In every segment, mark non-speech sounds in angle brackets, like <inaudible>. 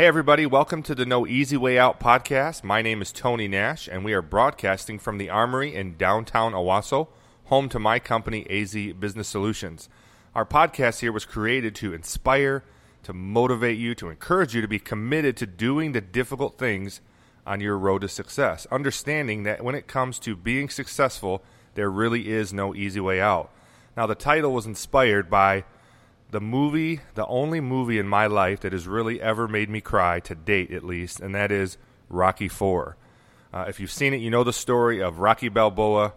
Hey, everybody, welcome to the No Easy Way Out podcast. My name is Tony Nash, and we are broadcasting from the Armory in downtown Owosso, home to my company, AZ Business Solutions. Our podcast here was created to inspire, to motivate you, to encourage you to be committed to doing the difficult things on your road to success, understanding that when it comes to being successful, there really is no easy way out. Now, the title was inspired by the movie, the only movie in my life that has really ever made me cry, to date at least, and that is Rocky Four. Uh, if you've seen it, you know the story of Rocky Balboa,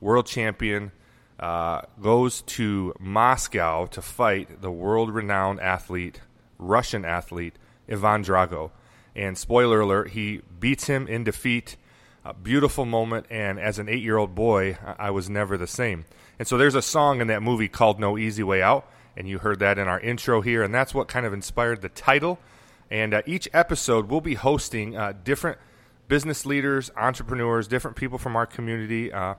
world champion, uh, goes to Moscow to fight the world renowned athlete, Russian athlete, Ivan Drago. And spoiler alert, he beats him in defeat. A beautiful moment, and as an eight year old boy, I was never the same. And so there's a song in that movie called No Easy Way Out and you heard that in our intro here, and that's what kind of inspired the title. And uh, each episode, we'll be hosting uh, different business leaders, entrepreneurs, different people from our community. Uh,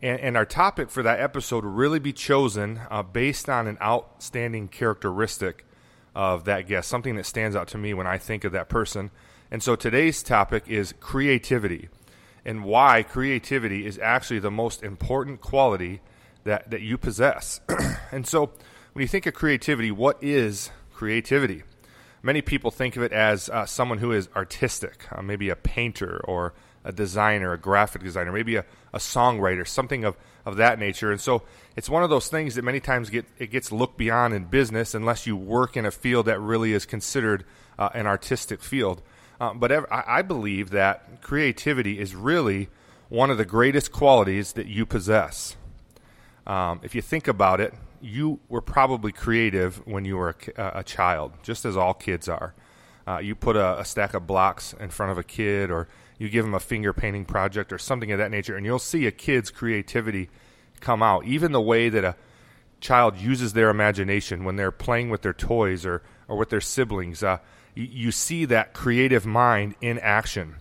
and, and, our topic for that episode will really be chosen uh, based on an outstanding characteristic of that guest, something that stands out to me when I think of that person. And so today's topic is creativity and why creativity is actually the most important quality that, that you possess. <clears throat> and so when you think of creativity, what is creativity? Many people think of it as uh, someone who is artistic, uh, maybe a painter or a designer, a graphic designer, maybe a, a songwriter, something of, of that nature. And so it's one of those things that many times get it gets looked beyond in business unless you work in a field that really is considered uh, an artistic field. Uh, but ev- I believe that creativity is really one of the greatest qualities that you possess. Um, if you think about it, you were probably creative when you were a, a child, just as all kids are. Uh, you put a, a, stack of blocks in front of a kid, or you give them a finger painting project, or something of that nature, and you'll see a kid's creativity come out. Even the way that a child uses their imagination when they're playing with their toys or, or with their siblings, uh, you, you, see that creative mind in action.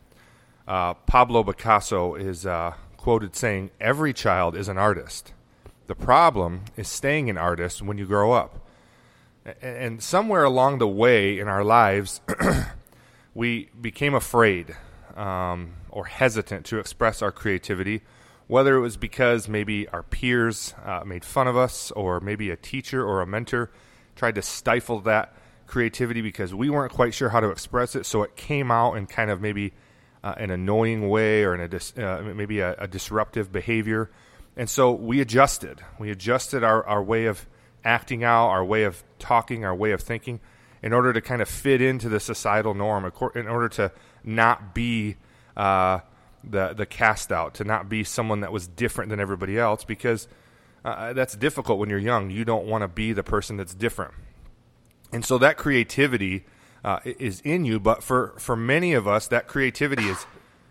Uh, Pablo Picasso is uh, quoted saying, Every child is an artist. The problem is staying an artist when you grow up. And somewhere along the way in our lives, <clears throat> we became afraid um, or hesitant to express our creativity, whether it was because maybe our peers uh, made fun of us, or maybe a teacher or a mentor tried to stifle that creativity because we weren't quite sure how to express it. So it came out in kind of maybe uh, an annoying way or in a dis- uh, maybe a, a disruptive behavior and so we adjusted. We adjusted our, our way of acting out, our way of talking, our way of thinking in order to kind of fit into the societal norm, in order to not be uh, the, the cast out, to not be someone that was different than everybody else, because uh, that's difficult when you're young. You don't want to be the person that's different. And so that creativity uh, is in you, but for, for many of us, that creativity is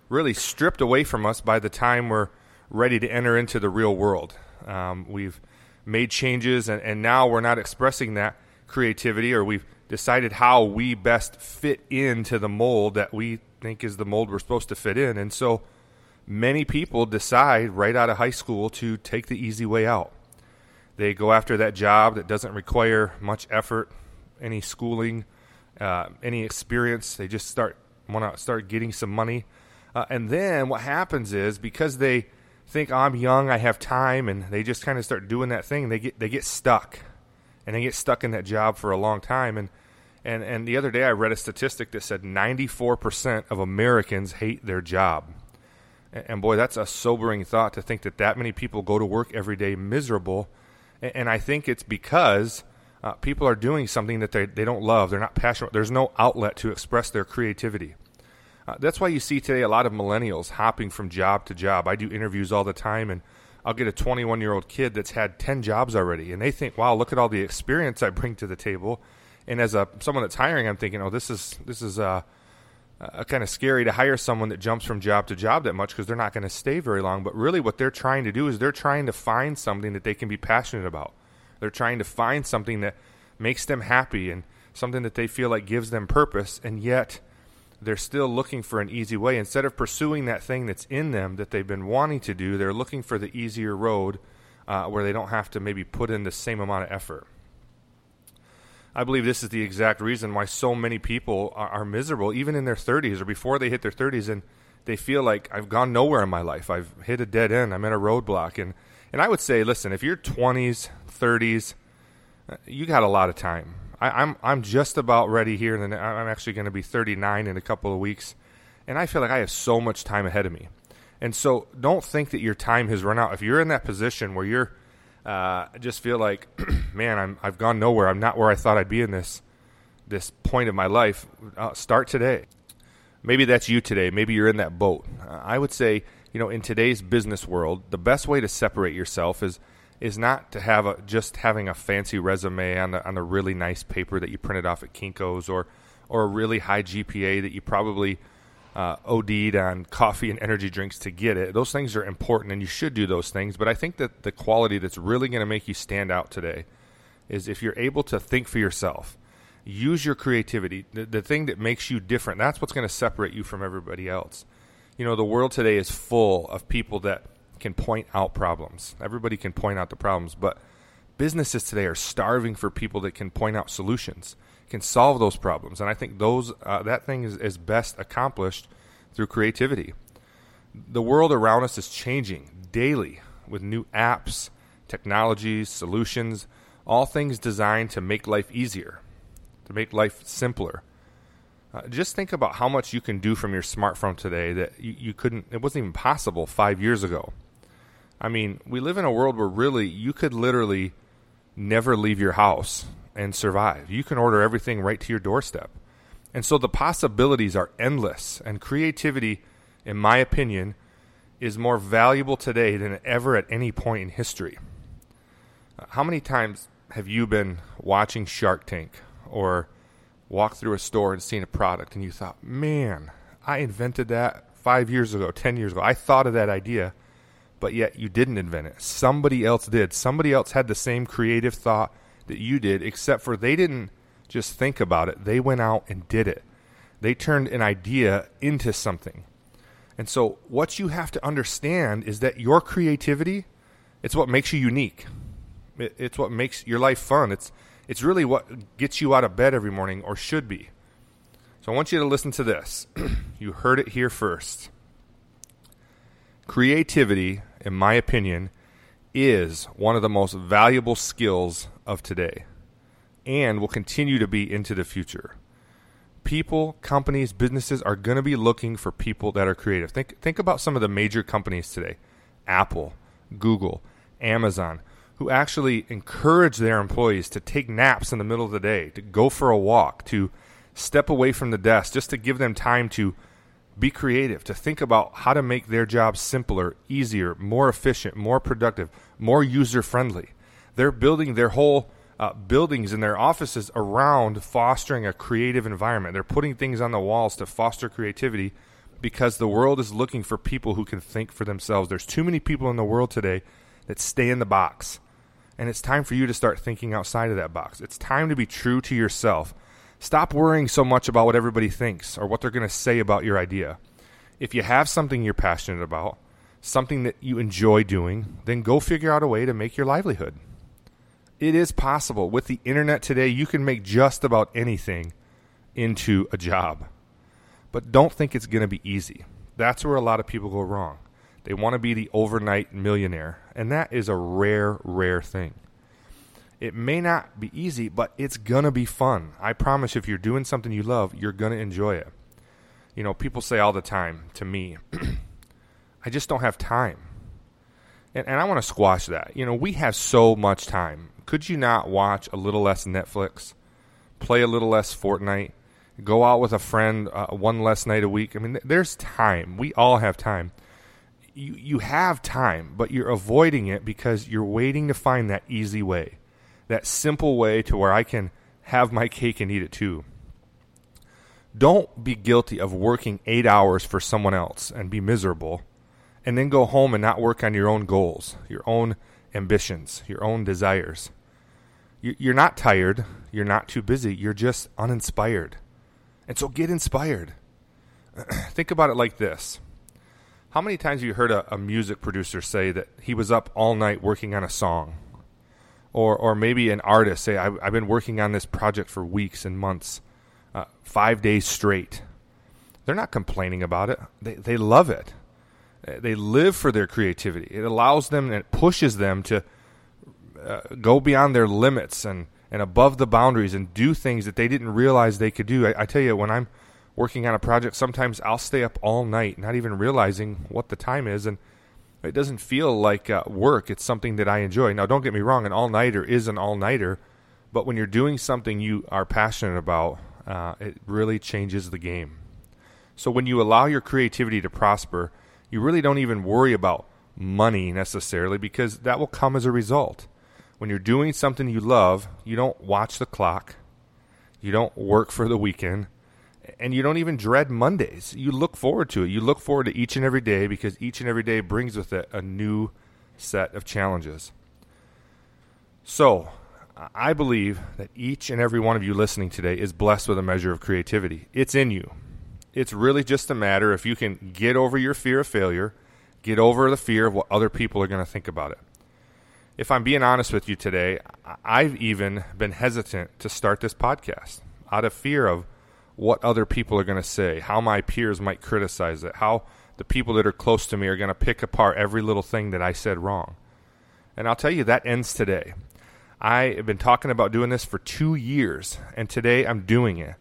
really stripped away from us by the time we're ready to enter into the real world. Um, we've made changes, and, and now we're not expressing that creativity, or we've decided how we best fit into the mold that we think is the mold we're supposed to fit in. And so many people decide right out of high school to take the easy way out. They go after that job that doesn't require much effort, any schooling, uh, any experience. They just start want to start getting some money, uh, and then what happens is because they think I'm young, I have time, and they just kind of start doing that thing. They get they get stuck, and they get stuck in that job for a long time. And and and the other day I read a statistic that said 94% of Americans hate their job. And, and boy, that's a sobering thought to think that that many people go to work every day miserable. And, and I think it's because uh, people are doing something that they they don't love. They're not passionate. There's no outlet to express their creativity. Uh, that's why you see today a lot of millennials hopping from job to job. I do interviews all the time, and I'll get a 21 year old kid that's had 10 jobs already, and they think, "Wow, look at all the experience I bring to the table." And as a someone that's hiring, I'm thinking, "Oh, this is this is uh, uh, kind of scary to hire someone that jumps from job to job that much because they're not going to stay very long." But really, what they're trying to do is they're trying to find something that they can be passionate about. They're trying to find something that makes them happy and something that they feel like gives them purpose, and yet they're still looking for an easy way. Instead of pursuing that thing that's in them that they've been wanting to do, they're looking for the easier road uh, where they don't have to maybe put in the same amount of effort. I believe this is the exact reason why so many people are, are miserable, even in their 30s or before they hit their 30s, and they feel like I've gone nowhere in my life. I've hit a dead end. I'm at a roadblock. And, and I would say, listen, if you're 20s, 30s, uh, you got a lot of time. I, am I'm, I'm just about ready here, and I'm actually going to be 39 in a couple of weeks, and I feel like I have so much time ahead of me. And so, don't think that your time has run out. If you're in that position where you're uh, just feel like, <clears throat> man, I'm I've gone nowhere. I'm not where I thought I'd be in this this point of my life. Uh, start today. Maybe that's you today. Maybe you're in that boat. Uh, I would say, you know, in today's business world, the best way to separate yourself is is not to have a, just having a fancy resume on a, on a really nice paper that you printed off at Kinko's or or a really high GPA that you probably uh, OD'd on coffee and energy drinks to get it. Those things are important, and you should do those things. But I think that the quality that's really going to make you stand out today is if you're able to think for yourself, use your creativity, the, the thing that makes you different. That's what's going to separate you from everybody else. You know, the world today is full of people that can point out problems. Everybody can point out the problems, but businesses today are starving for people that can point out solutions can solve those problems. And I think those uh, that thing is, is best accomplished through creativity. The world around us is changing daily with new apps, technologies, solutions, all things designed to make life easier, to make life simpler. Uh, just think about how much you can do from your smartphone today that you, you couldn't, it wasn't even possible five years ago. I mean, we live in a world where really you could literally never leave your house and survive. You can order everything right to your doorstep. And so the possibilities are endless. And creativity, in my opinion, is more valuable today than ever at any point in history. How many times have you been watching Shark Tank or walked through a store and seen a product and you thought, man, I invented that five years ago, 10 years ago. I thought of that idea, but yet you didn't invent it. Somebody else did. Somebody else had the same creative thought that you did, except for they didn't just think about it, they went out and did it. They turned an idea into something. And so, what you have to understand is that your creativity, it's what makes you unique. It's what makes your life fun. It's it's really what gets you out of bed every morning, or should be. So I want you to listen to this. <clears throat> you heard it here first. Creativity, in my opinion, is one of the most valuable skills of today and will continue to be into the future. People, companies, businesses are going to be looking for people that are creative. Think think about some of the major companies today. Apple, Google, Amazon, who actually encourage their employees to take naps in the middle of the day, to go for a walk, to step away from the desk just to give them time to be creative, to think about how to make their jobs simpler, easier, more efficient, more productive, more user friendly. They're building their whole uh, buildings and their offices around fostering a creative environment. They're putting things on the walls to foster creativity because the world is looking for people who can think for themselves. There's too many people in the world today that stay in the box. And it's time for you to start thinking outside of that box. It's time to be true to yourself. Stop worrying so much about what everybody thinks or what they're going to say about your idea. If you have something you're passionate about, something that you enjoy doing, then go figure out a way to make your livelihood. It is possible. With the internet today, you can make just about anything into a job. But don't think it's going to be easy. That's where a lot of people go wrong. They want to be the overnight millionaire, and that is a rare, rare thing. It may not be easy, but it's going to be fun. I promise if you're doing something you love, you're going to enjoy it. You know, people say all the time to me, <clears throat> I just don't have time. And, and I want to squash that. You know, we have so much time. Could you not watch a little less Netflix, play a little less Fortnite, go out with a friend uh, one less night a week? I mean, there's time. We all have time. You, you have time, but you're avoiding it because you're waiting to find that easy way, that simple way to where I can have my cake and eat it too. Don't be guilty of working eight hours for someone else and be miserable, and then go home and not work on your own goals, your own ambitions, your own desires. You're not tired. You're not too busy. You're just uninspired. And so get inspired. <clears throat> Think about it like this How many times have you heard a, a music producer say that he was up all night working on a song? Or or maybe an artist say I've, I've been working on this project for weeks and months, uh, five days straight. They're not complaining about it. They they love it. They live for their creativity. It allows them and it pushes them to uh, go beyond their limits and and above the boundaries and do things that they didn't realize they could do. I, I tell you, when I'm working on a project, sometimes I'll stay up all night, not even realizing what the time is, and it doesn't feel like uh, work. It's something that I enjoy. Now, don't get me wrong, an all nighter is an all nighter, but when you're doing something you are passionate about, uh, it really changes the game. So, when you allow your creativity to prosper, you really don't even worry about money necessarily because that will come as a result. When you're doing something you love, you don't watch the clock, you don't work for the weekend, and you don't even dread Mondays. You look forward to it. You look forward to each and every day because each and every day brings with it a new set of challenges. So, I believe that each and every one of you listening today is blessed with a measure of creativity. It's in you. It's really just a matter if you can get over your fear of failure, get over the fear of what other people are going to think about it. If I'm being honest with you today, I've even been hesitant to start this podcast out of fear of what other people are going to say, how my peers might criticize it, how the people that are close to me are going to pick apart every little thing that I said wrong. And I'll tell you, that ends today. I have been talking about doing this for two years, and today I'm doing it.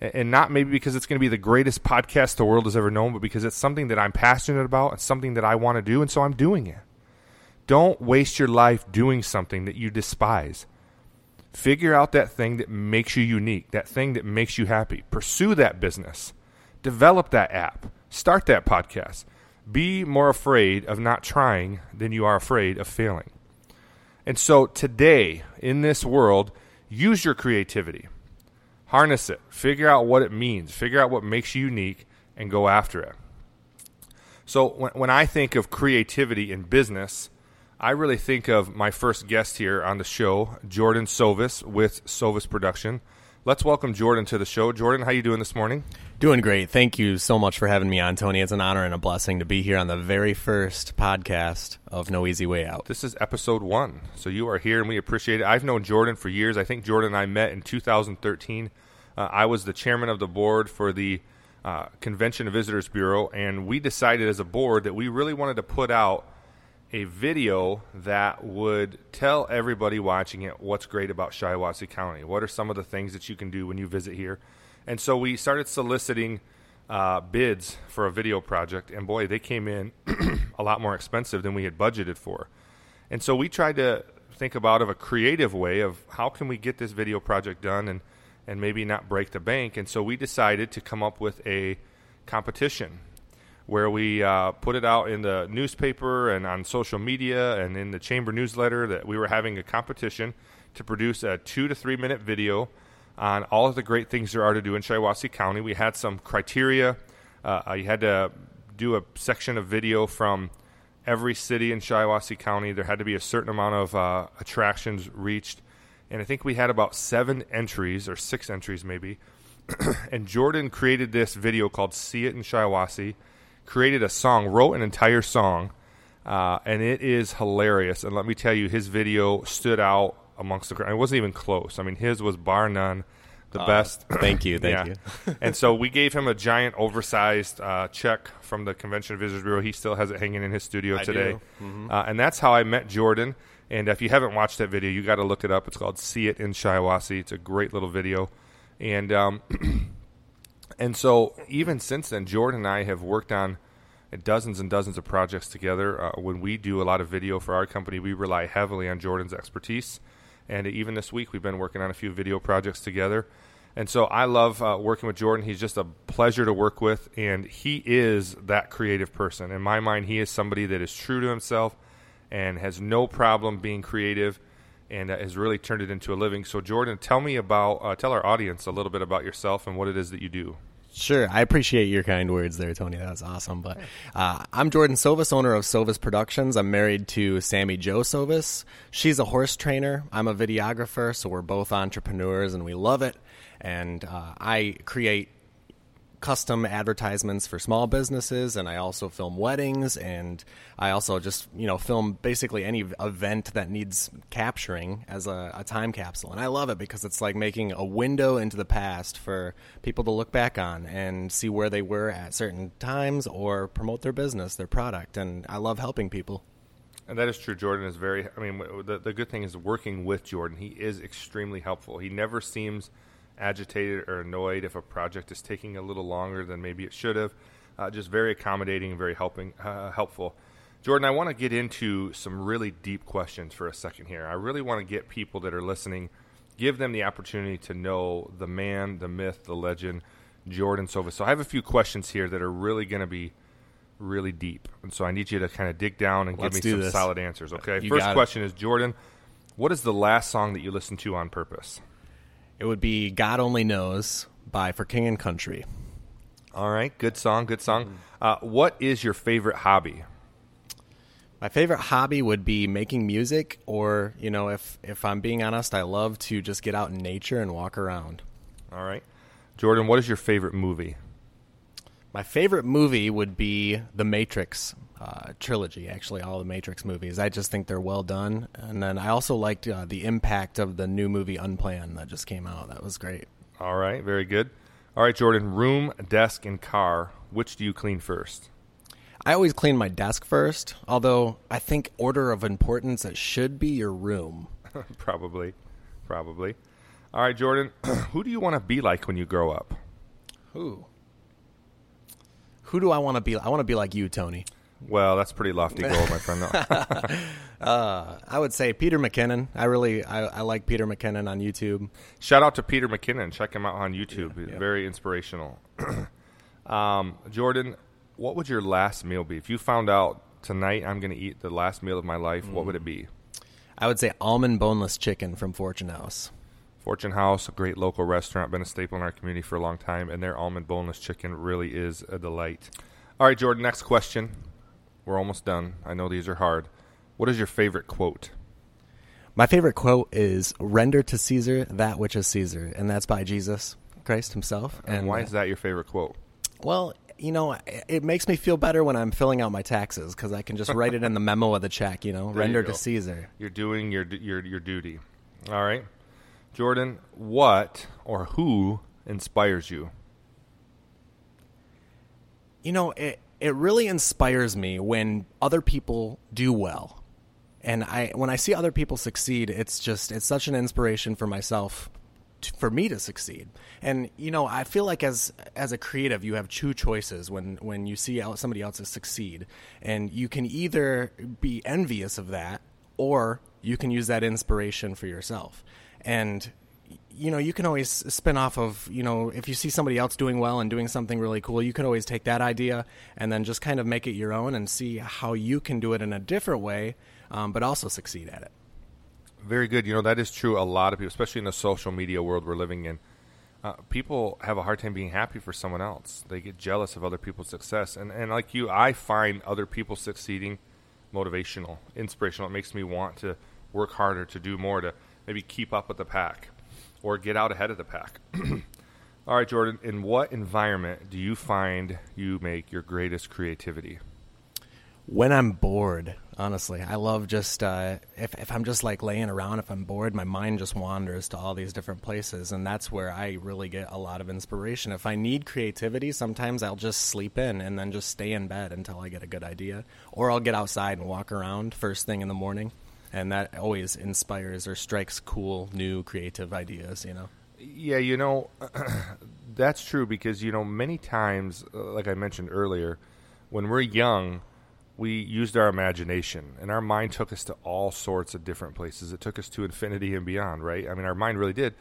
And not maybe because it's going to be the greatest podcast the world has ever known, but because it's something that I'm passionate about. and something that I want to do, and so I'm doing it. Don't waste your life doing something that you despise. Figure out that thing that makes you unique, that thing that makes you happy. Pursue that business. Develop that app. Start that podcast. Be more afraid of not trying than you are afraid of failing. And so today, in this world, use your creativity. Harness it. Figure out what it means. Figure out what makes you unique and go after it. So when, when I think of creativity in business, I really think of my first guest here on the show, Jordan Sovis with Sovis Production. Let's welcome Jordan to the show. Jordan, how you doing this morning? Doing great. Thank you so much for having me on, Tony. It's an honor and a blessing to be here on the very first podcast of No Easy Way Out. This is episode one, so you are here, and we appreciate it. I've known Jordan for years. I think Jordan and I met in 2013. Uh, I was the chairman of the board for the uh, Convention and Visitors Bureau, and we decided as a board that we really wanted to put out a video that would tell everybody watching it what's great about Shiawassee County. What are some of the things that you can do when you visit here? And so we started soliciting uh, bids for a video project, and boy, they came in <clears throat> a lot more expensive than we had budgeted for. And so we tried to think about of a creative way of how can we get this video project done and and maybe not break the bank. And so we decided to come up with a competition where we uh, put it out in the newspaper and on social media and in the chamber newsletter that we were having a competition to produce a two to three minute video on all of the great things there are to do in Shiawassee County. We had some criteria. Uh, you had to do a section of video from every city in Shiawassee County. There had to be a certain amount of uh, attractions reached. And I think we had about seven entries, or six entries maybe. <clears throat> and Jordan created this video called See It in Shiawassee created a song, wrote an entire song, uh, and it is hilarious. And let me tell you, his video stood out amongst the crowd. It wasn't even close. I mean, his was bar none the uh, best. <coughs> Thank you, thank yeah. you. <laughs> and so we gave him a giant, oversized uh, check from the Convention Visitors Bureau. He still has it hanging in his studio I today. Mm-hmm. Uh, and that's how I met Jordan. And if you haven't watched that video, you got to look it up. It's called "See It in Shiawassee." It's a great little video, and um, <clears throat> and so even since then, Jordan and I have worked on dozens and dozens of projects together. Uh, when we do a lot of video for our company, we rely heavily on Jordan's expertise. And even this week, we've been working on a few video projects together. And so I love uh, working with Jordan. He's just a pleasure to work with, and he is that creative person. In my mind, he is somebody that is true to himself and has no problem being creative and uh, has really turned it into a living. So, Jordan, tell me about, uh, tell our audience a little bit about yourself and what it is that you do. Sure, I appreciate your kind words there, Tony. That was awesome. But uh, I'm Jordan Sovis, owner of Sovis Productions. I'm married to Sammy Joe Sovis. She's a horse trainer. I'm a videographer, so we're both entrepreneurs and we love it. And uh, I create custom advertisements for small businesses, and I also film weddings, and I also just you know film basically any event that needs capturing as a, a time capsule. And I love it because it's like making a window into the past for people to look back on and see where they were at certain times or promote their business, their product. And I love helping people. And that is true. Jordan is very. I mean, the the good thing is working with Jordan. He is extremely helpful. He never seems agitated or annoyed if a project is taking a little longer than maybe it should have. Uh, just very accommodating very helping uh, helpful. Jordan, I want to get into some really deep questions for a second here. I really want to get people that are listening, give them the opportunity to know the man, the myth, the legend, Jordan Sovis. So I have a few questions here that are really going to be really deep, and so I need you to kind of dig down and Let's give me some this. solid answers. Okay. You First question is Jordan. What is the last song that you listened to on purpose? It would be God Only Knows by For King and Country. All right, good song, good song. Uh, what is your favorite hobby? My favorite hobby would be making music, or you know, if if I'm being honest, I love to just get out in nature and walk around. All right, Jordan, what is your favorite movie? My favorite movie would be the Matrix uh, trilogy. Actually, all the Matrix movies. I just think they're well done, and then I also liked uh, the impact of the new movie Unplanned that just came out. That was great. All right, very good. All right, Jordan, room, desk, and car. Which do you clean first? I always clean my desk first, although I think order of importance it should be your room. <laughs> probably, probably. All right, Jordan, <clears throat> who do you want to be like when you grow up? Who? Who do I want to be? I want to be like you, Tony. Well, that's pretty lofty goal, my friend. <laughs> Uh, I would say Peter McKinnon. I really, I, I like Peter McKinnon on YouTube. Shout out to Peter McKinnon. Check him out on YouTube. He's very inspirational. <clears throat> um, Jordan, what would your last meal be? If you found out tonight I'm going to eat the last meal of my life, what would it be? I would say almond boneless chicken from Fortune House. Fortune House, a great local restaurant, been a staple in our community for a long time, and their almond boneless chicken really is a delight. All right, Jordan, next question. We're almost done. I know these are hard. What is your favorite quote? My favorite quote is "Render to Caesar that which is Caesar," and that's by Jesus Christ Himself. And why is that your favorite quote? Well, you know, it- it makes me feel better when I'm filling out my taxes because I can just write it in the <laughs> memo of the check. You know, There render you to. Caesar. You're doing your your your duty. All right, Jordan. What or who inspires you? You know, it it really inspires me when other people do well. And I when I see other people succeed, it's just it's such an inspiration for myself t- for me to succeed. And you know, I feel like as as a creative, you have two choices when when you see somebody else succeed, and you can either be envious of that or you can use that inspiration for yourself. And you know, you can always spin off of, you know, if you see somebody else doing well and doing something really cool, you can always take that idea and then just kind of make it your own and see how you can do it in a different way, um, but also succeed at it. Very good. You know that is true. A lot of people, especially in the social media world we're living in, uh, people have a hard time being happy for someone else. They get jealous of other people's success, and and like you, I find other people succeeding motivational, inspirational. It makes me want to work harder, to do more, to maybe keep up with the pack, or get out ahead of the pack. <clears throat> All right, Jordan. In what environment do you find you make your greatest creativity? When I'm bored, honestly, I love just uh, if if I'm just like laying around, if I'm bored, my mind just wanders to all these different places, and that's where I really get a lot of inspiration. If I need creativity, sometimes I'll just sleep in and then just stay in bed until I get a good idea, or I'll get outside and walk around first thing in the morning, and that always inspires or strikes cool, new, creative ideas. You know. Yeah, you know, <clears throat> that's true because, you know, many times, uh, like I mentioned earlier, when we're young, we used our imagination and our mind took us to all sorts of different places. It took us to infinity and beyond, right? I mean, our mind really did.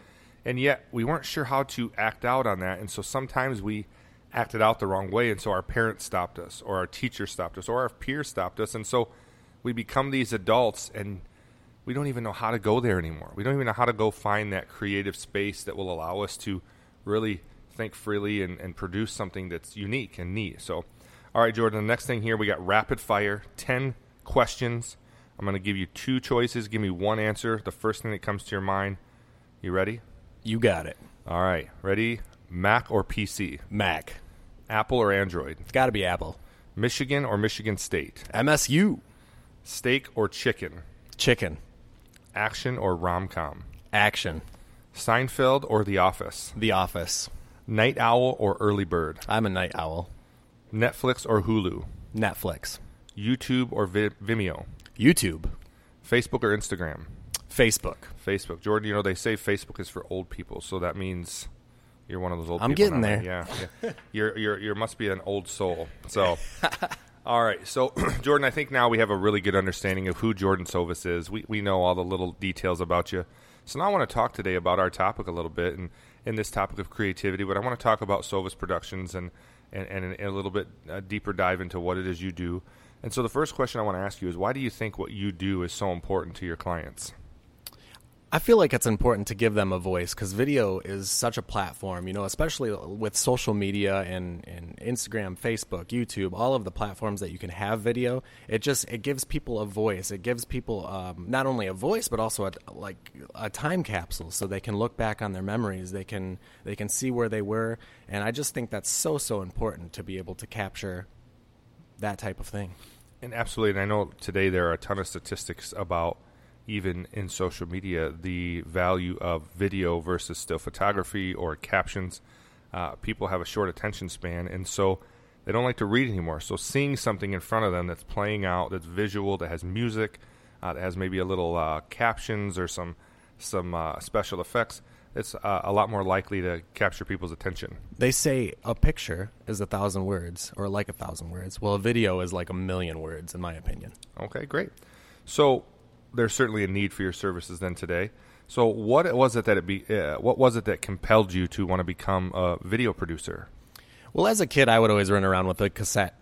And yet we weren't sure how to act out on that. And so sometimes we acted out the wrong way. And so our parents stopped us, or our teacher stopped us, or our peers stopped us. And so we become these adults and we don't even know how to go there anymore. We don't even know how to go find that creative space that will allow us to really think freely and, and produce something that's unique and neat. So, all right, Jordan, the next thing here, we got rapid fire 10 questions. I'm going to give you two choices. Give me one answer. The first thing that comes to your mind. You ready? You got it, All right. Ready? Mac or PC? Mac. Apple or Android? It's got to be Apple. Michigan or Michigan State? MSU. Steak or chicken? Chicken. Action or rom com? Action. Seinfeld or The Office? The Office. Night owl or early bird? I'm a night owl. Netflix or Hulu? Netflix. YouTube or Vi- Vimeo? YouTube. Facebook or Instagram? Facebook. Facebook. Jordan, you know they say Facebook is for old people, so that means you're one of those old. I'm people getting now. there. Yeah, yeah. you're you're you must be an old soul. So, <laughs> all right. So, <clears throat> Jordan, I think now we have a really good understanding of who Jordan Sovis is. We we know all the little details about you. So now I want to talk today about our topic a little bit, and in this topic of creativity. But I want to talk about Sovis Productions and and, and a little bit uh, deeper dive into what it is you do. And so the first question I want to ask you is why do you think what you do is so important to your clients? I feel like it's important to give them a voice because video is such a platform, you know, especially with social media and, and Instagram, Facebook, YouTube, all of the platforms that you can have video. It just it gives people a voice. It gives people um, not only a voice but also a, like a time capsule, so they can look back on their memories. They can they can see where they were, and I just think that's so so important to be able to capture that type of thing. And absolutely, and I know today there are a ton of statistics about even in social media the value of video versus still photography or captions. Uh, people have a short attention span, and so they don't like to read anymore. So seeing something in front of them that's playing out, that's visual, that has music, uh, that has maybe a little uh, captions or some some uh, special effects, it's uh, a lot more likely to capture people's attention. They say a picture is a thousand words, or like a thousand words. Well, a video is like a million words, in my opinion. Okay, great. So there's certainly a need for your services then today. So what was it that it be? Uh, what was it that compelled you to want to become a video producer? Well, as a kid, I would always run around with a cassette,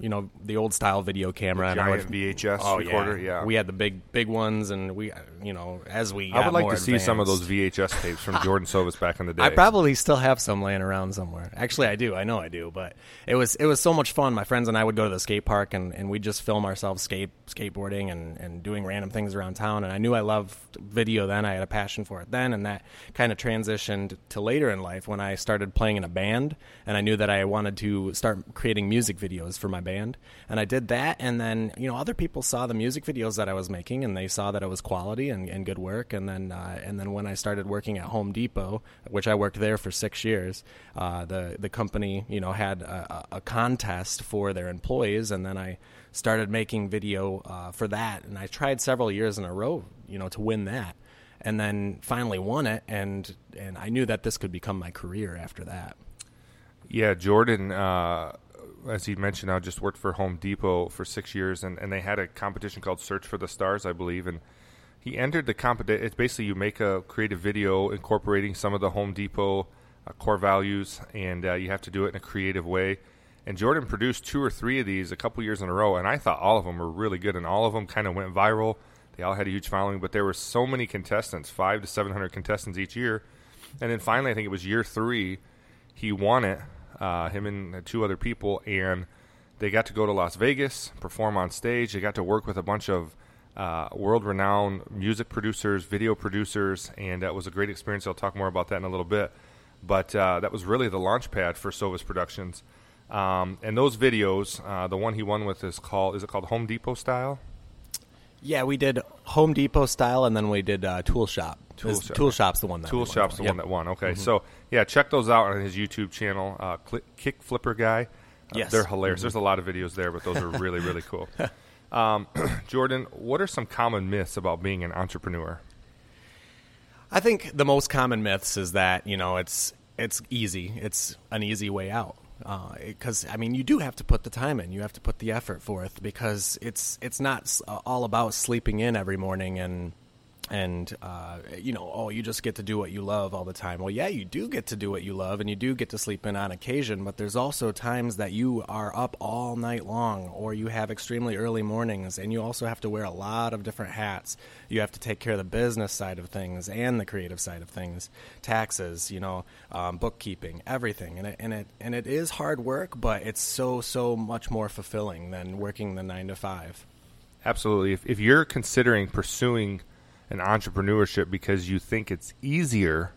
you know, the old style video camera. The and I would, VHS oh, recorder. Yeah, we had the big big ones, and we, you know, as we. I would like to see some of those VHS tapes from <laughs> Jordan Sovis back in the day. I probably still have some laying around somewhere. Actually, I do. I know I do. But it was it was so much fun. My friends and I would go to the skate park and, and we'd just film ourselves skate skateboarding and, and doing random things around town. And I knew I loved video then. I had a passion for it then, and that kind of transitioned to later in life when I started playing in a band. And I knew that I wanted to start creating music videos for my band. And I did that. And then you know other people saw the music videos that I was making, and they saw that it was quality and, and good work. And then uh, and then when I started working at Home Depot, which I worked there for six years, uh, the the company you know had a, a contest for their employees, and then I started making video uh, for that, and I tried several years in a row, you know, to win that, and then finally won it, and and I knew that this could become my career after that. Yeah, Jordan, uh, as he mentioned, I just worked for Home Depot for six years, and, and they had a competition called Search for the Stars, I believe, and he entered the competition. It's basically you make a creative video incorporating some of the Home Depot uh, core values, and uh, you have to do it in a creative way. And Jordan produced two or three of these a couple years in a row, and I thought all of them were really good, and all of them kind of went viral. They all had a huge following, but there were so many contestants, five to seven hundred contestants each year, and then finally, I think it was year three, he won it. Uh, him and two other people, and they got to go to Las Vegas, perform on stage. They got to work with a bunch of uh, world-renowned music producers, video producers, and that was a great experience. I'll talk more about that in a little bit. But uh, that was really the launch pad for Sovis Productions. Um, and those videos, uh, the one he won with is called is it called Home Depot style? Yeah, we did Home Depot style, and then we did uh, Tool Shop. Tool Shop. Tool Shop's the one that Tool won Shop's the Yep. one that won. Okay, so yeah, check those out on his YouTube channel, uh, Kick Flipper Guy. Uh, Yes. they're hilarious. There's a lot of videos there, but those are really really cool. <laughs> Um, <clears throat> Jordan, what are some common myths about being an entrepreneur? I think the most common myths is that you know it's it's easy. It's an easy way out. Because I mean, you do have to put the time in. You have to put the effort forth because it's it's not uh, all about sleeping in every morning and and uh, you know, oh, you just get to do what you love all the time. Well, yeah, you do get to do what you love, and you do get to sleep in on occasion. But there's also times that you are up all night long, or you have extremely early mornings, and you also have to wear a lot of different hats. You have to take care of the business side of things and the creative side of things, taxes, you know, um, bookkeeping, everything, and it and it and it is hard work, but it's so so much more fulfilling than working the nine to five. Absolutely. If, if you're considering pursuing an entrepreneurship because you think it's easier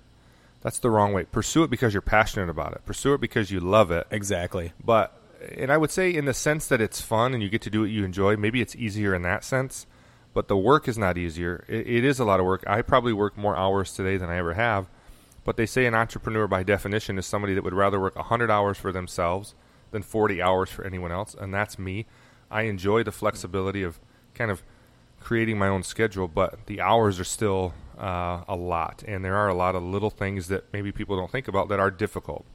That's the wrong way. Pursue it because you're passionate about it. Pursue it because you love it. Exactly. But and I would say in the sense that it's fun and you get to do what you enjoy, maybe it's easier in that sense. But the work is not easier. it, it is a lot of work. I probably work more hours today than I ever have. But they say an entrepreneur, by definition, is somebody that would rather work 100 hours for themselves than 40 hours for anyone else. And that's me. I enjoy the flexibility of kind of creating my own schedule, but the hours are still uh, a lot. And there are a lot of little things that maybe people don't think about that are difficult.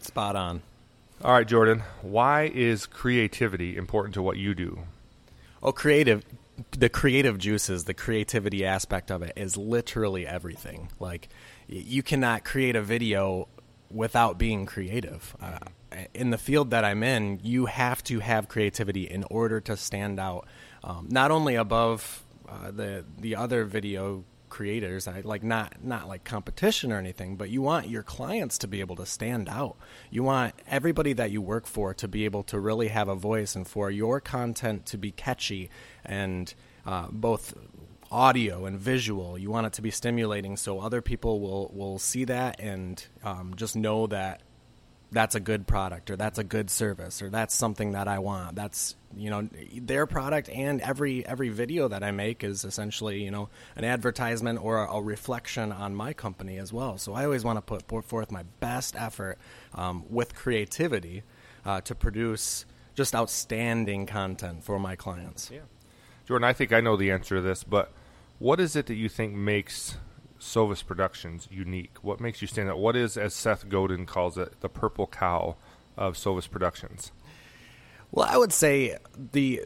Spot on. All right, Jordan, why is creativity important to what you do? Oh, creative. The creative juices, the creativity aspect of it is literally everything. Like, you cannot create a video without being creative. Uh, in the field that I'm in, you have to have creativity in order to stand out, um, not only above uh, the the other video creators I, like not not like competition or anything but you want your clients to be able to stand out you want everybody that you work for to be able to really have a voice and for your content to be catchy and uh, both audio and visual you want it to be stimulating so other people will will see that and um, just know that that's a good product or that's a good service or that's something that I want. That's you know their product and every every video that I make is essentially you know an advertisement or a, a reflection on my company as well. So I always want to put, forth my best effort um, with creativity uh, to produce just outstanding content for my clients. Yeah, Jordan, I think I know the answer to this, but what is it that you think makes Sovis Productions unique? What makes you stand out? What is, as Seth Godin calls it, the purple cow of Sovis Productions? Well, I would say the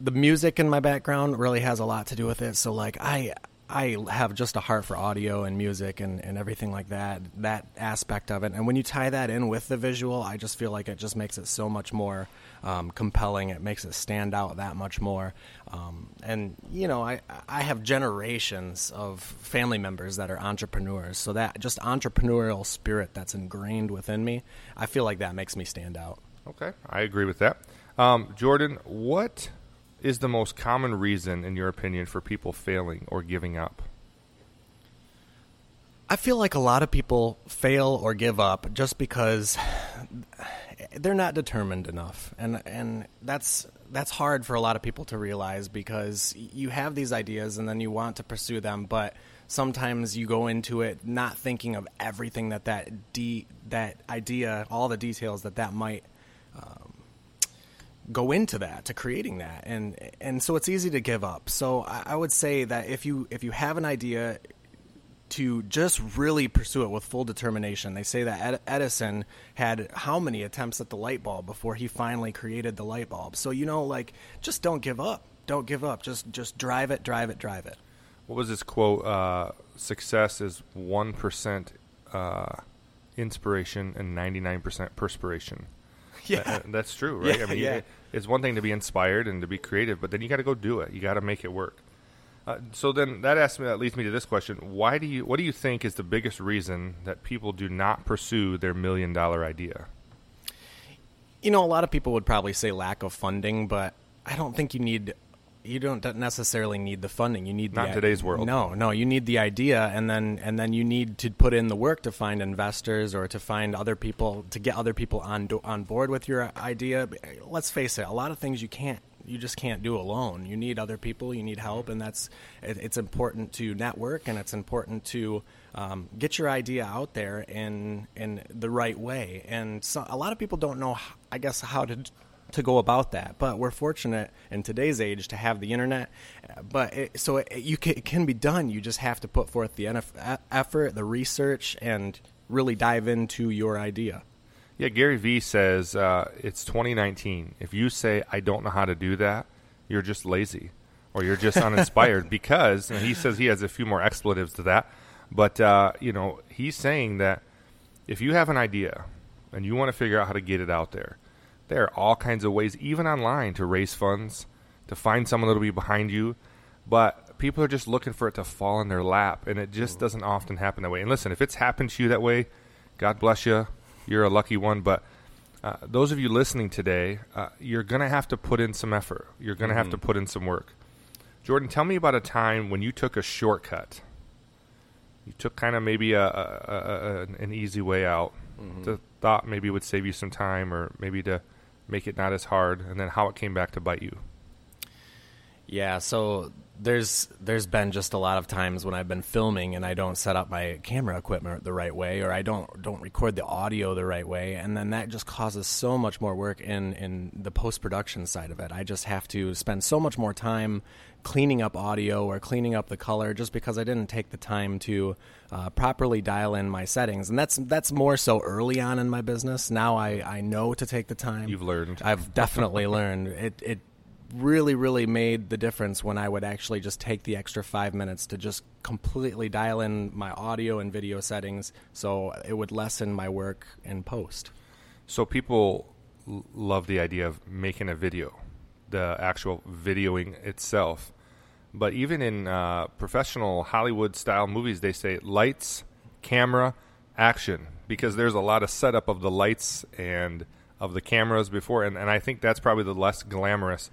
the music in my background really has a lot to do with it. So, like, I I have just a heart for audio and music and, and everything like that, that aspect of it. And when you tie that in with the visual, I just feel like it just makes it so much more um, compelling. It makes it stand out that much more. Um, and, you know, I, I have generations of family members that are entrepreneurs. So that just entrepreneurial spirit that's ingrained within me, I feel like that makes me stand out. Okay, I agree with that. Um, Jordan, what is the most common reason, in your opinion, for people failing or giving up? I feel like a lot of people fail or give up just because they're not determined enough, and and that's that's hard for a lot of people to realize because you have these ideas and then you want to pursue them, but sometimes you go into it not thinking of everything that that de- that idea, all the details that that might um, go into that to creating that. And and so it's easy to give up. So I, I, would say that if you if you have an idea to just really pursue it with full determination they say that Ed, edison had how many attempts at the light bulb before he finally created the light bulb? So you know like just don't give up. Don't give up. Just just drive it drive it drive it. What was this quote? Uh, success is 1% uh, inspiration and 99% perspiration <laughs> yeah, that, that's true, right? Yeah, I mean, yeah. it's one thing to be inspired and to be creative, but then you got to go do it. You got to make it work. Uh, so then that asks me, that leads me to this question: Why do you? What do you think is the biggest reason that people do not pursue their million dollar idea? You know, a lot of people would probably say lack of funding, but I don't think you need you don't necessarily need the funding. You need not the, today's world. No, no, you need the idea, and then and then you need to put in the work to find investors or to find other people to get other people on on board with your idea. Let's face it, a lot of things you can't you just can't do alone. You need other people. You need help, and that's it, it's important to network, and it's important to um, get your idea out there in in the right way. And so, a lot of people don't know, I guess, how to to go about that. But we're fortunate in today's age to have the internet. But it, so it, you can, it can be done. You just have to put forth the effort, the research, and really dive into your idea. Yeah, Gary Vee says uh, it's 2019. If you say I don't know how to do that, you're just lazy or you're just uninspired <laughs> because he says he has a few more expletives to that. But uh, you know, he's saying that if you have an idea and you want to figure out how to get it out there, there are all kinds of ways, even online, to raise funds, to find someone that'll be behind you. But people are just looking for it to fall in their lap, and it just doesn't often happen that way. And listen, if it's happened to you that way, God bless you. You're a lucky one. But uh, those of you listening today, uh, you're going to have to put in some effort. You're going to mm-hmm. have to put in some work. Jordan, tell me about a time when you took a shortcut you took kind of maybe a, a, a, an easy way out. Mm-hmm. The thought maybe would save you some time, or maybe to make it not as hard, and then how it came back to bite you. Yeah, so there's there's been just a lot of times when I've been filming and I don't set up my camera equipment the right way or I don't don't record the audio the right way and then that just causes so much more work in in the post production side of it. I just have to spend so much more time cleaning up audio or cleaning up the color just because I didn't take the time to uh, properly dial in my settings and that's that's more so early on in my business. Now I I know to take the time. You've learned. I've definitely <laughs> learned. It it really, really made the difference when I would actually just take the extra five minutes to just completely dial in my audio and video settings so it would lessen my work in post. So people l- love the idea of making a video, the actual videoing itself. But even in uh, professional Hollywood style movies, they say lights, camera, action, because there's a lot of setup of the lights and of the cameras before. And, and I think that's probably the less glamorous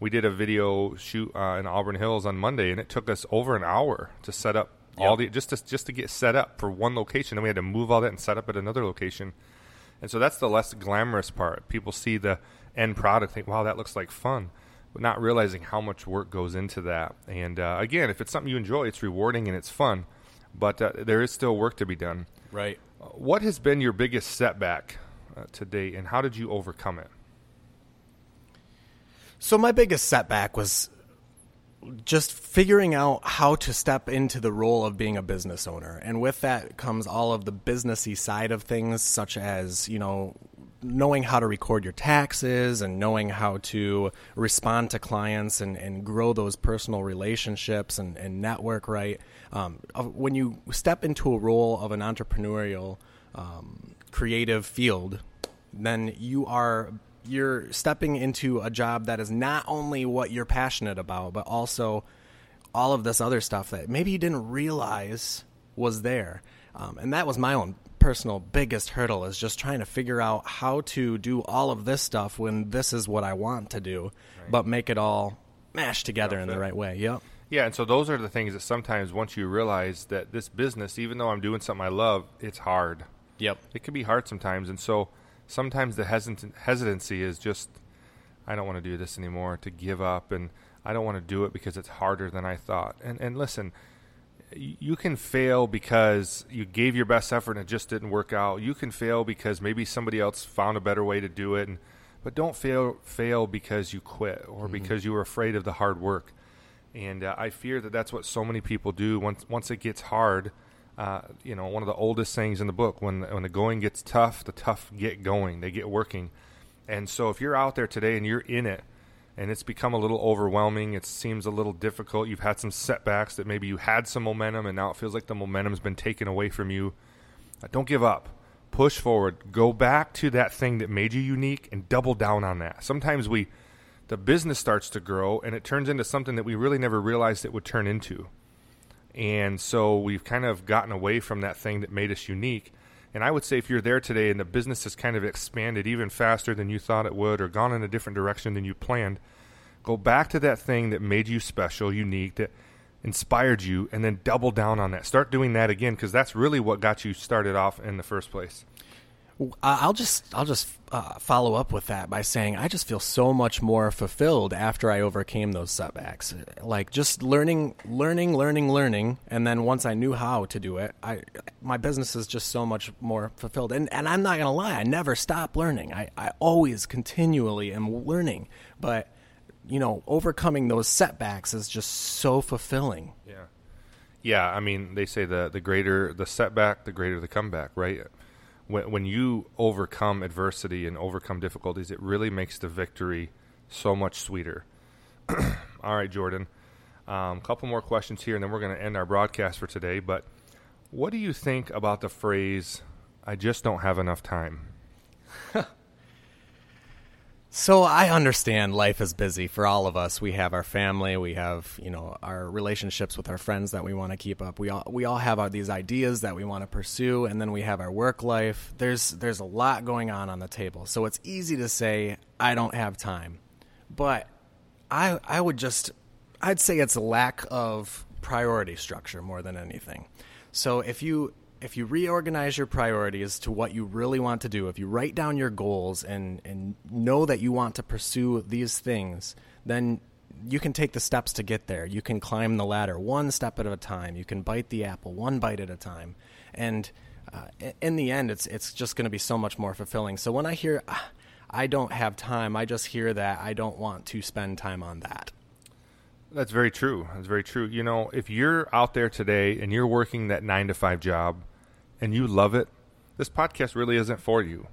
we did a video shoot uh, in Auburn Hills on Monday, and it took us over an hour to set up yep. all the just to just to get set up for one location. Then we had to move all that and set up at another location. And so that's the less glamorous part. People see the end product, think, "Wow, that looks like fun," but not realizing how much work goes into that. And uh, again, if it's something you enjoy, it's rewarding and it's fun. But uh, there is still work to be done. Right. What has been your biggest setback uh, to date, and how did you overcome it? So my biggest setback was just figuring out how to step into the role of being a business owner. And with that comes all of the businessy side of things, such as, you know, knowing how to record your taxes and knowing how to respond to clients and, and grow those personal relationships and, and network right. Um, when you step into a role of an entrepreneurial, um, creative field, then you are you're stepping into a job that is not only what you're passionate about, but also all of this other stuff that maybe you didn't realize was there. Um, and that was my own personal biggest hurdle is just trying to figure out how to do all of this stuff when this is what I want to do, right. but make it all mash together in the right way. Yep. Yeah, and so those are the things that sometimes once you realize that this business, even though I'm doing something I love, it's hard. Yep. It can be hard sometimes, and so sometimes the hesitant, hesitancy is just, I don't want to do this anymore, to give up, and I don't want to do it because it's harder than I thought. And and listen, you can fail because you gave your best effort and it just didn't work out. You can fail because maybe somebody else found a better way to do it, and, but don't fail fail because you quit or mm-hmm. because you were afraid of the hard work. And uh, I fear that that's what so many people do once once it gets hard uh, you know, one of the oldest sayings in the book: when when the going gets tough, the tough get going. They get working. And so, if you're out there today and you're in it, and it's become a little overwhelming, it seems a little difficult. You've had some setbacks that maybe you had some momentum, and now it feels like the momentum's been taken away from you. Uh, don't give up. Push forward. Go back to that thing that made you unique, and double down on that. Sometimes we, the business starts to grow, and it turns into something that we really never realized it would turn into. And so we've kind of gotten away from that thing that made us unique. And I would say if you're there today and the business has kind of expanded even faster than you thought it would or gone in a different direction than you planned, go back to that thing that made you special, unique, that inspired you, and then double down on that. Start doing that again because that's really what got you started off in the first place. I'll just I'll just uh, follow up with that by saying I just feel so much more fulfilled after I overcame those setbacks. Like just learning, learning, learning, learning, and then once I knew how to do it, I my business is just so much more fulfilled. And and I'm not gonna lie, I never stop learning. I I always continually am learning, but you know, overcoming those setbacks is just so fulfilling. Yeah. Yeah, I mean, they say the the greater the setback, the greater the comeback, right? When, when you overcome adversity and overcome difficulties, it really makes the victory so much sweeter. <clears throat> All right, Jordan. A um, couple more questions here, and then we're going to end our broadcast for today. But what do you think about the phrase, I just don't have enough time? <laughs> So I understand life is busy for all of us. We have our family, we have you know our relationships with our friends that we want to keep up. We all we all have our, these ideas that we want to pursue, and then we have our work life. There's there's a lot going on on the table, so it's easy to say I don't have time, but I I would just I'd say it's a lack of priority structure more than anything. So if you if you reorganize your priorities to what you really want to do, if you write down your goals and and know that you want to pursue these things, then you can take the steps to get there. You can climb the ladder one step at a time. You can bite the apple one bite at a time. And uh, in the end, it's it's just going to be so much more fulfilling. So when I hear ah, I don't have time, I just hear that I don't want to spend time on that. That's very true. That's very true. You know, if you're out there today and you're working that nine to five job and you love it, this podcast really isn't for you.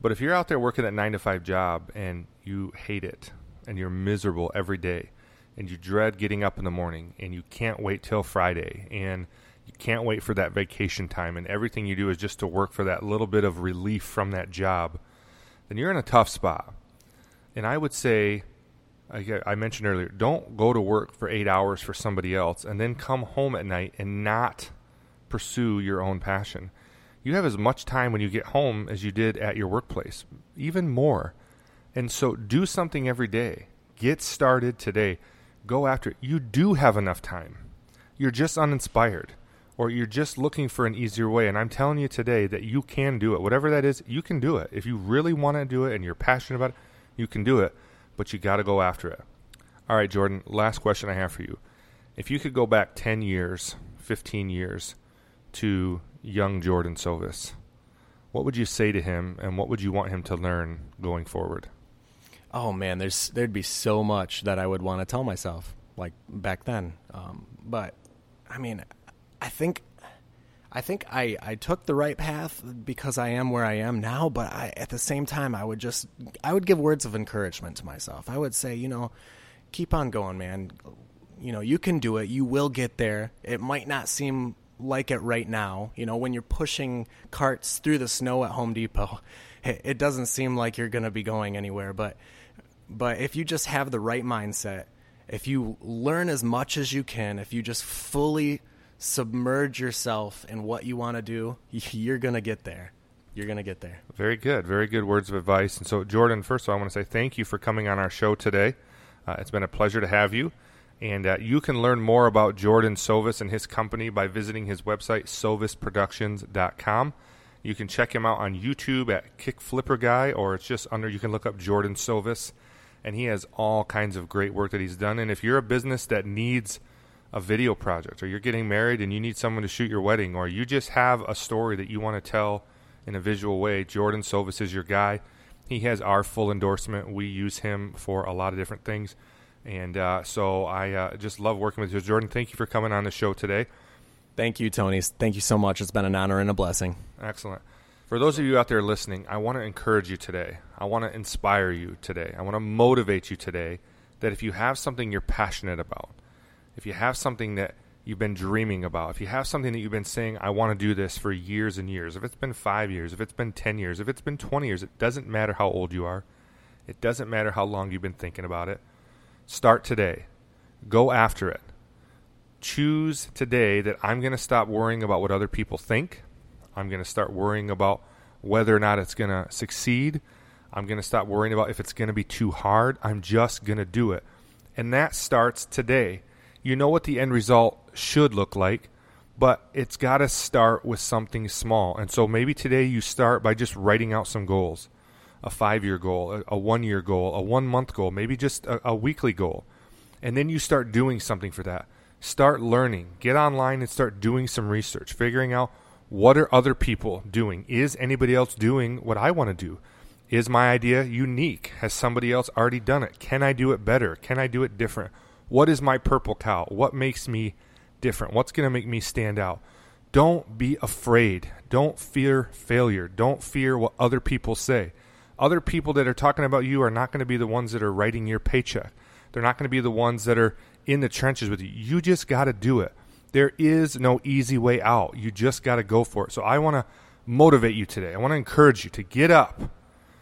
But if you're out there working that nine to five job and you hate it and you're miserable every day and you dread getting up in the morning and you can't wait till Friday and you can't wait for that vacation time and everything you do is just to work for that little bit of relief from that job, then you're in a tough spot. And I would say I mentioned earlier, don't go to work for eight hours for somebody else and then come home at night and not pursue your own passion. You have as much time when you get home as you did at your workplace, even more. And so do something every day. Get started today. Go after it. You do have enough time. You're just uninspired or you're just looking for an easier way. And I'm telling you today that you can do it. Whatever that is, you can do it. If you really want to do it and you're passionate about it, you can do it but you got to go after it. All right, Jordan, last question I have for you. If you could go back 10 years, 15 years to young Jordan Sovis, what would you say to him and what would you want him to learn going forward? Oh man, there's there'd be so much that I would want to tell myself like back then. Um, but I mean, I think I think I, I took the right path because I am where I am now, but I, at the same time, I would just, I would give words of encouragement to myself. I would say, you know, keep on going, man. You know, you can do it. You will get there. It might not seem like it right now. You know, when you're pushing carts through the snow at Home Depot, <laughs> it, it doesn't seem like you're going to be going anywhere. But, but if you just have the right mindset, if you learn as much as you can, if you just fully submerge yourself in what you want to do, <laughs> you're going to get there. You're going to get there. Very good. Very good words of advice. And so, Jordan, first of all, I want to say thank you for coming on our show today. Uh, it's been a pleasure to have you. And uh, you can learn more about Jordan Sovis and his company by visiting his website, sovisproductions.com. You can check him out on YouTube at Kick Flipper Guy, or it's just under, you can look up Jordan Sovis. And he has all kinds of great work that he's done. And if you're a business that needs a video project, or you're getting married and you need someone to shoot your wedding, or you just have a story that you want to tell in a visual way, Jordan Sovis is your guy. He has our full endorsement. We use him for a lot of different things. And uh, so I uh, just love working with you. Jordan, thank you for coming on the show today. Thank you, Tony. Thank you so much. It's been an honor and a blessing. Excellent. For those of you out there listening, I want to encourage you today. I want to inspire you today. I want to motivate you today that if you have something you're passionate about, if you have something that you've been dreaming about, if you have something that you've been saying, I want to do this for years and years, if it's been five years, if it's been 10 years, if it's been 20 years, it doesn't matter how old you are. It doesn't matter how long you've been thinking about it. Start today. Go after it. Choose today that I'm going to stop worrying about what other people think. I'm going to start worrying about whether or not it's going to succeed. I'm going to stop worrying about if it's going to be too hard. I'm just going to do it. And that starts today you know what the end result should look like, but it's got to start with something small. And so maybe today you start by just writing out some goals a five year goal, a, one year goal, a one month goal, maybe just a, a weekly goal. And then you start doing something for that. Start learning. Get online and start doing some research, figuring out what are other people doing? Is anybody else doing what I want to do? Is my idea unique? Has somebody else already done it? Can I do it better? Can I do it different? What is my purple cow? What makes me different? What's going to make me stand out? Don't be afraid. Don't fear failure. Don't fear what other people say. Other people that are talking about you are not going to be the ones that are writing your paycheck. They're not going to be the ones that are in the trenches with you. You just got to do it. There is no easy way out. You just got to go for it. So I want to motivate you today. I want to encourage you to get up.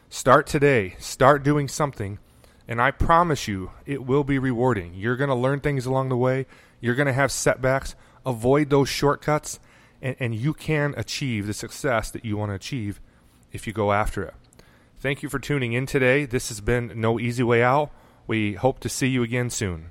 Start today. Start doing something and I promise you, it will be rewarding. You're going to learn things along the way. You're going to have setbacks. Avoid those shortcuts, and, and you can achieve the success that you want to achieve if you go after it. Thank you for tuning in today. This has been No Easy Way Out. We hope to see you again soon.